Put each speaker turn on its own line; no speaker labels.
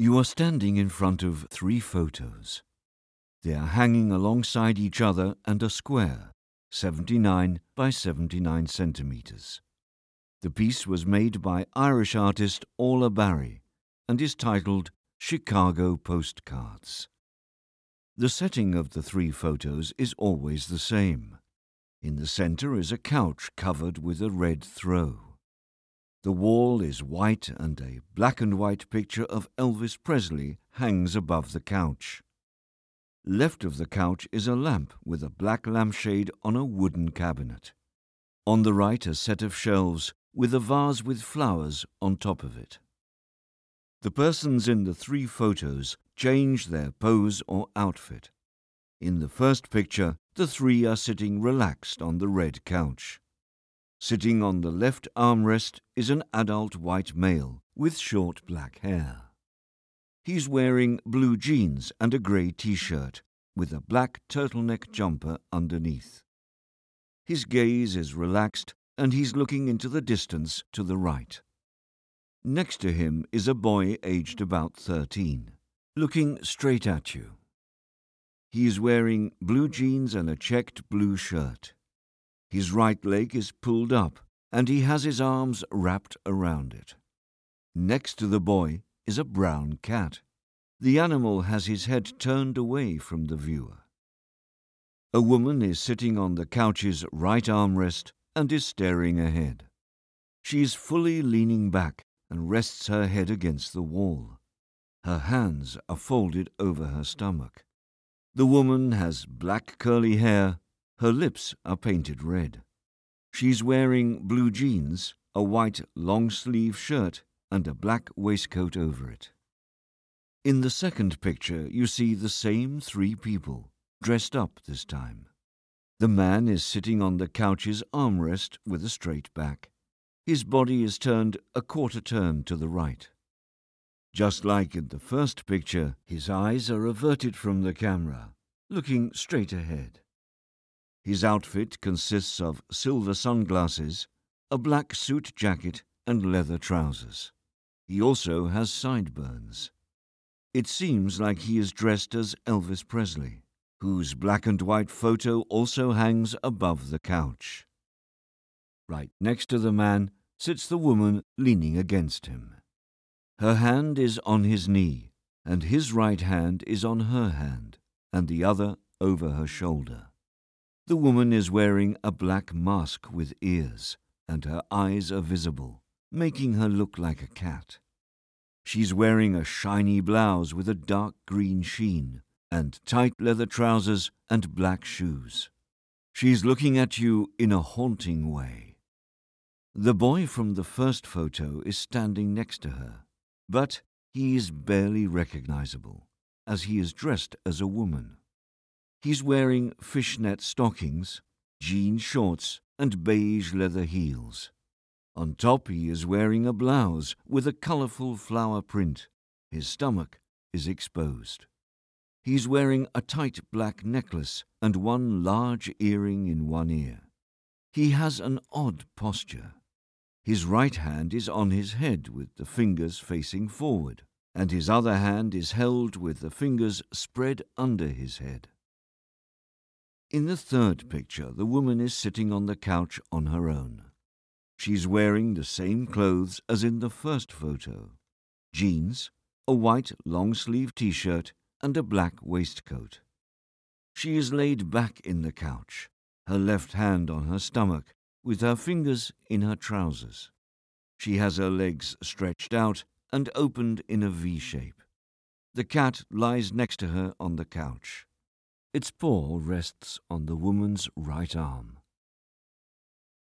You are standing in front of three photos. They are hanging alongside each other and are square, 79 by 79 centimeters. The piece was made by Irish artist Orla Barry and is titled Chicago Postcards. The setting of the three photos is always the same. In the center is a couch covered with a red throw. The wall is white and a black and white picture of Elvis Presley hangs above the couch. Left of the couch is a lamp with a black lampshade on a wooden cabinet. On the right, a set of shelves with a vase with flowers on top of it. The persons in the three photos change their pose or outfit. In the first picture, the three are sitting relaxed on the red couch. Sitting on the left armrest is an adult white male with short black hair. He's wearing blue jeans and a grey t shirt with a black turtleneck jumper underneath. His gaze is relaxed and he's looking into the distance to the right. Next to him is a boy aged about 13, looking straight at you. He is wearing blue jeans and a checked blue shirt. His right leg is pulled up, and he has his arms wrapped around it. Next to the boy is a brown cat. The animal has his head turned away from the viewer. A woman is sitting on the couch's right armrest and is staring ahead. She is fully leaning back and rests her head against the wall. Her hands are folded over her stomach. The woman has black curly hair her lips are painted red. She's wearing blue jeans, a white long sleeve shirt, and a black waistcoat over it. In the second picture, you see the same three people, dressed up this time. The man is sitting on the couch's armrest with a straight back. His body is turned a quarter turn to the right. Just like in the first picture, his eyes are averted from the camera, looking straight ahead. His outfit consists of silver sunglasses, a black suit jacket, and leather trousers. He also has sideburns. It seems like he is dressed as Elvis Presley, whose black and white photo also hangs above the couch. Right next to the man sits the woman leaning against him. Her hand is on his knee, and his right hand is on her hand, and the other over her shoulder. The woman is wearing a black mask with ears, and her eyes are visible, making her look like a cat. She's wearing a shiny blouse with a dark green sheen, and tight leather trousers and black shoes. She's looking at you in a haunting way. The boy from the first photo is standing next to her, but he is barely recognizable, as he is dressed as a woman. He's wearing fishnet stockings, jean shorts, and beige leather heels. On top, he is wearing a blouse with a colorful flower print. His stomach is exposed. He's wearing a tight black necklace and one large earring in one ear. He has an odd posture. His right hand is on his head with the fingers facing forward, and his other hand is held with the fingers spread under his head. In the third picture, the woman is sitting on the couch on her own. She's wearing the same clothes as in the first photo jeans, a white long sleeve t shirt, and a black waistcoat. She is laid back in the couch, her left hand on her stomach, with her fingers in her trousers. She has her legs stretched out and opened in a V shape. The cat lies next to her on the couch. Its paw rests on the woman's right arm.